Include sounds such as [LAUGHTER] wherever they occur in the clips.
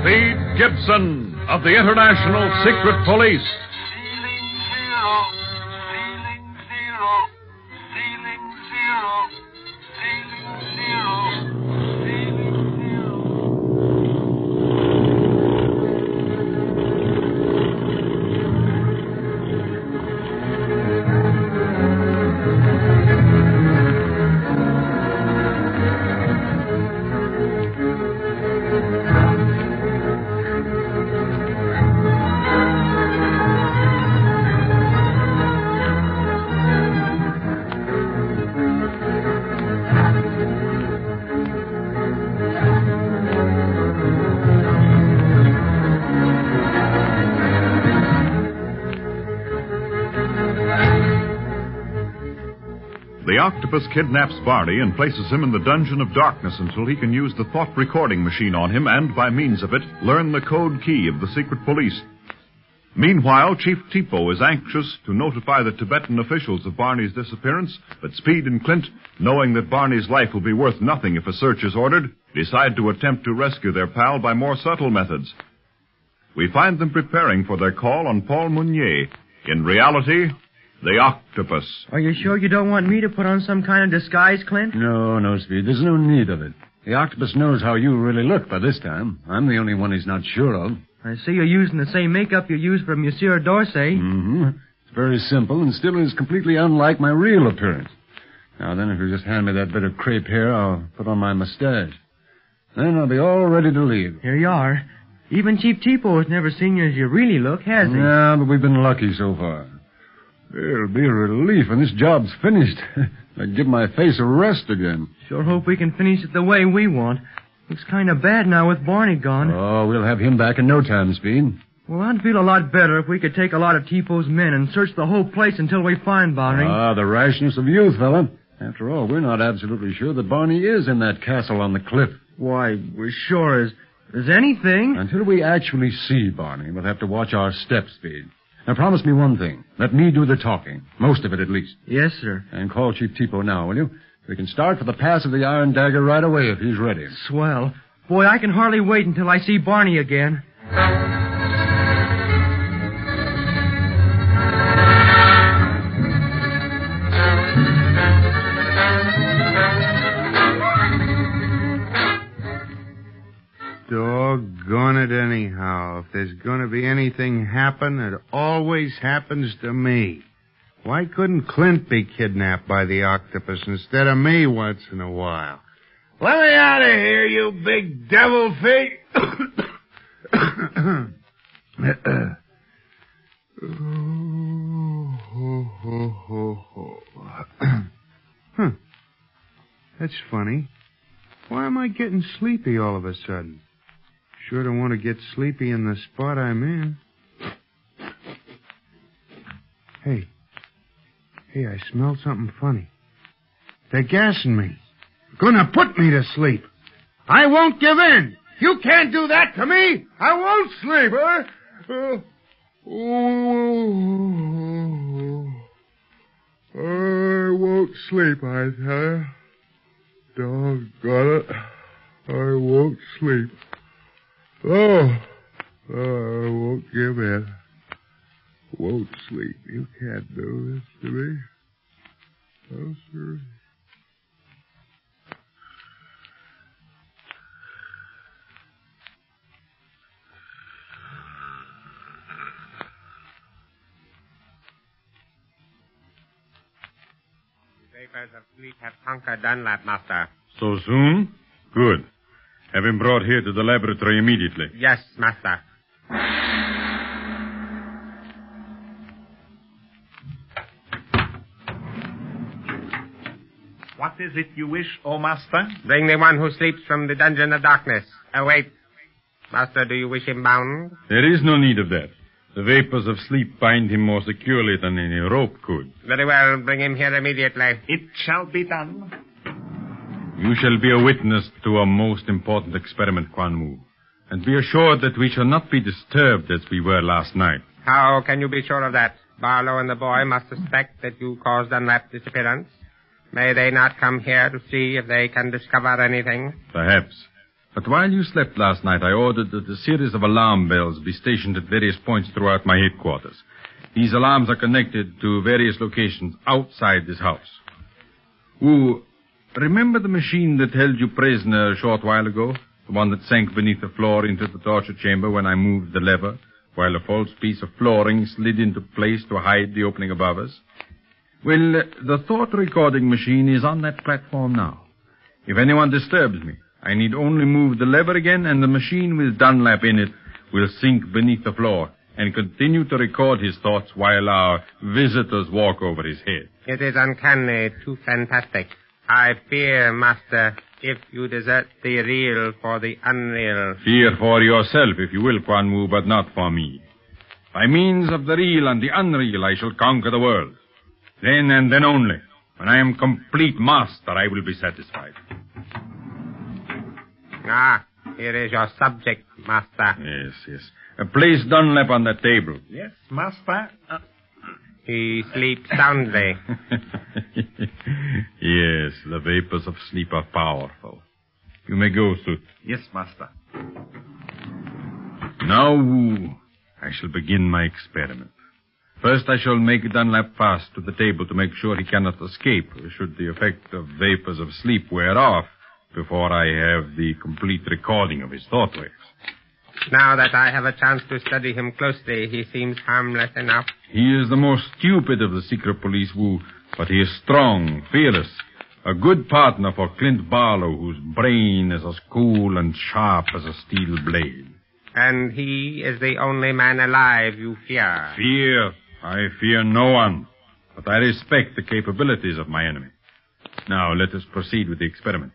Speed Gibson of the International Secret Police. The octopus kidnaps Barney and places him in the dungeon of darkness until he can use the thought recording machine on him and, by means of it, learn the code key of the secret police. Meanwhile, Chief Tipo is anxious to notify the Tibetan officials of Barney's disappearance, but Speed and Clint, knowing that Barney's life will be worth nothing if a search is ordered, decide to attempt to rescue their pal by more subtle methods. We find them preparing for their call on Paul Meunier. In reality, the octopus. Are you sure you don't want me to put on some kind of disguise, Clint? No, no, Speed. There's no need of it. The octopus knows how you really look by this time. I'm the only one he's not sure of. I see you're using the same makeup you used for Monsieur Dorsey. Mm-hmm. It's very simple and still is completely unlike my real appearance. Now then, if you just hand me that bit of crepe hair, I'll put on my mustache. Then I'll be all ready to leave. Here you are. Even Chief Tipo has never seen you as you really look, has he? Yeah, but we've been lucky so far. It'll be a relief when this job's finished. [LAUGHS] I give my face a rest again. Sure hope we can finish it the way we want. Looks kind of bad now with Barney gone. Oh, we'll have him back in no time, Speed. Well, I'd feel a lot better if we could take a lot of Tipo's men and search the whole place until we find Barney. Ah, the rashness of youth, fella. After all, we're not absolutely sure that Barney is in that castle on the cliff. Why, we're sure as, as anything. Until we actually see Barney, we'll have to watch our steps, Speed. Now, promise me one thing. Let me do the talking. Most of it, at least. Yes, sir. And call Chief Tipo now, will you? We can start for the pass of the Iron Dagger right away if he's ready. Swell. Boy, I can hardly wait until I see Barney again. Doggone it anyhow. If there's gonna be anything happen, it always happens to me. Why couldn't Clint be kidnapped by the octopus instead of me once in a while? Let me out of here, you big devil feet! huh. That's funny. Why am I getting sleepy all of a sudden? Sure don't want to get sleepy in the spot I'm in. Hey. Hey, I smell something funny. They're gassing me. Gonna put me to sleep. I won't give in. You can't do that to me. I won't sleep, huh? I won't sleep, I tell you. Doggone it. I won't sleep. Oh, oh, I won't give in. Won't sleep. You can't do this to me. Closer. Vapors of sleep have conquered Dunlap, Master. So soon? Good. Have him brought here to the laboratory immediately. Yes, Master. What is it you wish, O Master? Bring the one who sleeps from the dungeon of darkness. Oh, wait. Master, do you wish him bound? There is no need of that. The vapors of sleep bind him more securely than any rope could. Very well. Bring him here immediately. It shall be done. You shall be a witness to a most important experiment, Quan Wu. And be assured that we shall not be disturbed as we were last night. How can you be sure of that? Barlow and the boy must suspect that you caused Dunlap's disappearance. May they not come here to see if they can discover anything? Perhaps. But while you slept last night, I ordered that a series of alarm bells be stationed at various points throughout my headquarters. These alarms are connected to various locations outside this house. Wu, remember the machine that held you prisoner a short while ago? The one that sank beneath the floor into the torture chamber when I moved the lever, while a false piece of flooring slid into place to hide the opening above us? Well, uh, the thought recording machine is on that platform now. If anyone disturbs me, I need only move the lever again and the machine with Dunlap in it will sink beneath the floor and continue to record his thoughts while our visitors walk over his head. It is uncanny, too fantastic. I fear, Master, if you desert the real for the unreal. Fear for yourself, if you will, Quan Wu, but not for me. By means of the real and the unreal, I shall conquer the world. Then and then only. When I am complete master, I will be satisfied. Ah, here is your subject, Master. Yes, yes. Uh, place Dunlap on the table. Yes, Master. Uh, He sleeps soundly. [LAUGHS] the vapors of sleep are powerful. You may go, Soot. yes, Master. Now, Wu, I shall begin my experiment. First, I shall make Dunlap fast to the table to make sure he cannot escape should the effect of vapors of sleep wear off before I have the complete recording of his thought waves. now that I have a chance to study him closely, he seems harmless enough. He is the most stupid of the secret police, Wu, but he is strong, fearless, a good partner for Clint Barlow, whose brain is as cool and sharp as a steel blade. And he is the only man alive you fear. Fear? I fear no one, but I respect the capabilities of my enemy. Now, let us proceed with the experiment.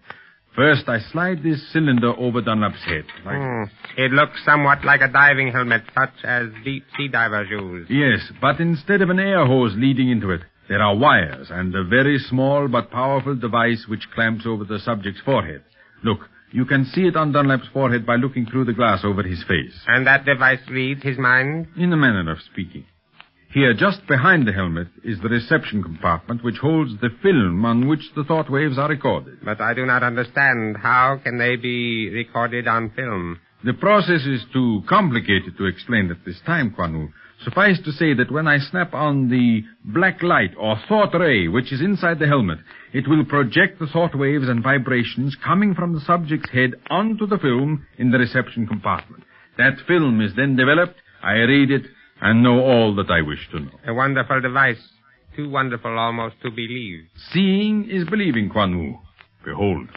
First, I slide this cylinder over Dunlap's head. like- Hmm. It looks somewhat like a diving helmet, such as deep sea divers use. Yes, but instead of an air hose leading into it, there are wires and a very small but powerful device which clamps over the subject's forehead. Look, you can see it on Dunlap's forehead by looking through the glass over his face. And that device reads his mind? In a manner of speaking. Here, just behind the helmet, is the reception compartment which holds the film on which the thought waves are recorded. But I do not understand. How can they be recorded on film? The process is too complicated to explain at this time, Quan Wu. Suffice to say that when I snap on the black light or thought ray which is inside the helmet, it will project the thought waves and vibrations coming from the subject's head onto the film in the reception compartment. That film is then developed, I read it, and know all that I wish to know. A wonderful device. Too wonderful almost to believe. Seeing is believing, Quan Wu. Behold.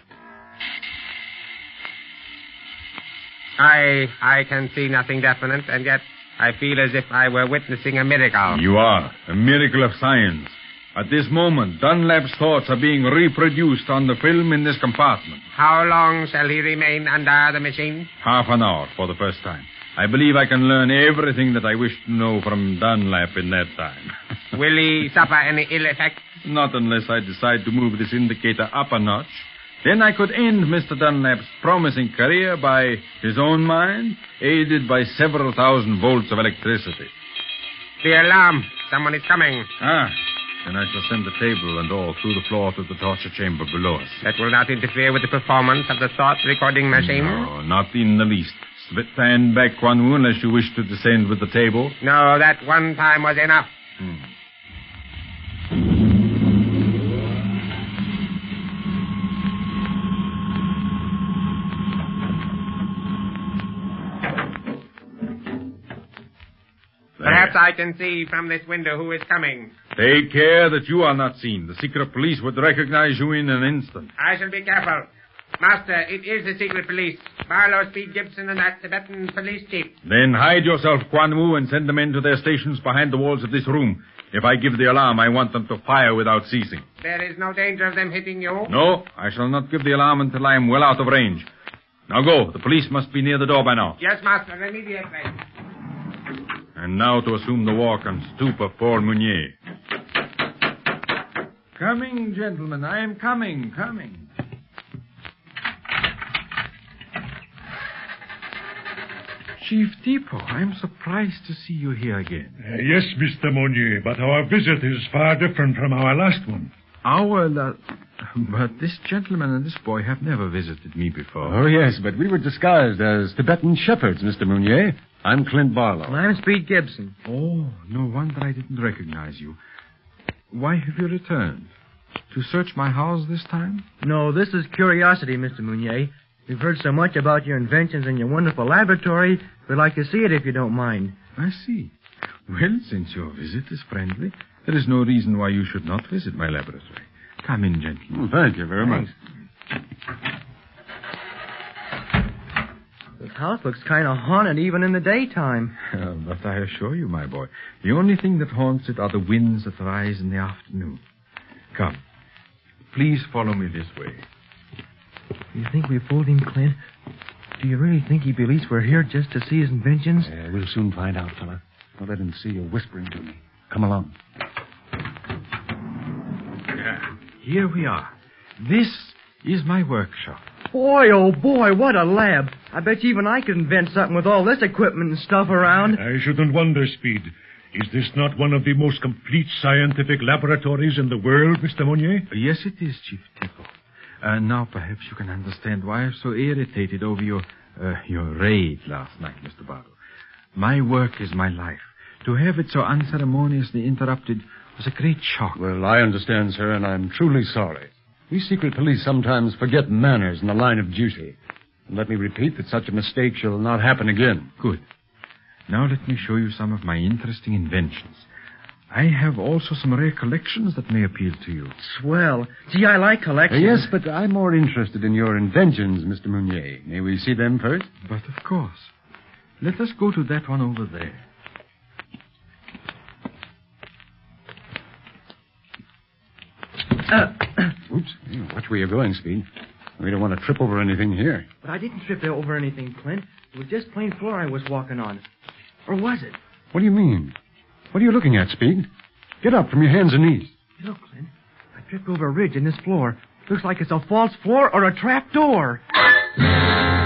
I, I can see nothing definite, and yet I feel as if I were witnessing a miracle. You are. A miracle of science. At this moment, Dunlap's thoughts are being reproduced on the film in this compartment. How long shall he remain under the machine? Half an hour for the first time. I believe I can learn everything that I wish to know from Dunlap in that time. [LAUGHS] Will he suffer any ill effects? Not unless I decide to move this indicator up a notch. Then I could end Mr. Dunlap's promising career by his own mind, aided by several thousand volts of electricity. The alarm. Someone is coming. Ah, then I shall send the table and all through the floor to the torture chamber below us. That will not interfere with the performance of the thought recording machine? No, not in the least. Stand back, Quan Wu, unless you wish to descend with the table. No, that one time was enough. Yes, I can see from this window who is coming. Take care that you are not seen. The secret police would recognize you in an instant. I shall be careful. Master, it is the secret police. Barlow, Speed Gibson, and that Tibetan police chief. Then hide yourself, Quan Wu, and send the men to their stations behind the walls of this room. If I give the alarm, I want them to fire without ceasing. There is no danger of them hitting you. No, I shall not give the alarm until I am well out of range. Now go. The police must be near the door by now. Yes, Master, immediately. And now to assume the walk and stoop of Paul Meunier. Coming, gentlemen. I am coming, coming. Chief Tipo, I'm surprised to see you here again. Uh, yes, Mr. Meunier, but our visit is far different from our last one. Our la- But this gentleman and this boy have never visited me before. Oh, yes, but we were disguised as Tibetan shepherds, Mr. Meunier. I'm Clint Barlow. I'm Speed Gibson. Oh, no wonder I didn't recognize you. Why have you returned? To search my house this time? No, this is curiosity, Mr. Meunier. We've heard so much about your inventions and your wonderful laboratory, we'd like to see it if you don't mind. I see. Well, since your visit is friendly, there is no reason why you should not visit my laboratory. Come in, gentlemen. Oh, thank you very much. This house looks kind of haunted even in the daytime. [LAUGHS] Uh, but I assure you, my boy, the only thing that haunts it are the winds that rise in the afternoon. Come. Please follow me this way. Do you think we fooled him, Clint? Do you really think he believes we're here just to see his inventions? Yeah, we'll soon find out, fella. Don't let him see you whispering to me. Come along. Yeah, here we are. This is my workshop. Boy, oh boy, what a lab. I bet you even I could invent something with all this equipment and stuff around. I shouldn't wonder, Speed. Is this not one of the most complete scientific laboratories in the world, Mr. Meunier? Yes, it is, Chief Tipo. Uh, now perhaps you can understand why I'm so irritated over your uh, your raid last night, Mr. Barlow. My work is my life. To have it so unceremoniously interrupted was a great shock. Well, I understand, sir, and I'm truly sorry. We secret police sometimes forget manners in the line of duty. And let me repeat that such a mistake shall not happen again. Good. Now let me show you some of my interesting inventions. I have also some rare collections that may appeal to you. Swell. Gee, I like Uh, collections. yes, but I'm more interested in your inventions, Mr. Meunier. May we see them first? But of course. Let us go to that one over there. Uh, Oops. Watch where you're going, Speed. We don't want to trip over anything here. but I didn't trip over anything, Clint. It was just plain floor I was walking on. Or was it? What do you mean? What are you looking at, Speed? Get up from your hands and knees. Hey, Look, Clint. I tripped over a ridge in this floor. Looks like it's a false floor or a trap door. [LAUGHS]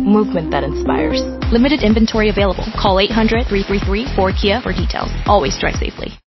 movement that inspires. Limited inventory available. Call 800-333-4KIA for details. Always drive safely.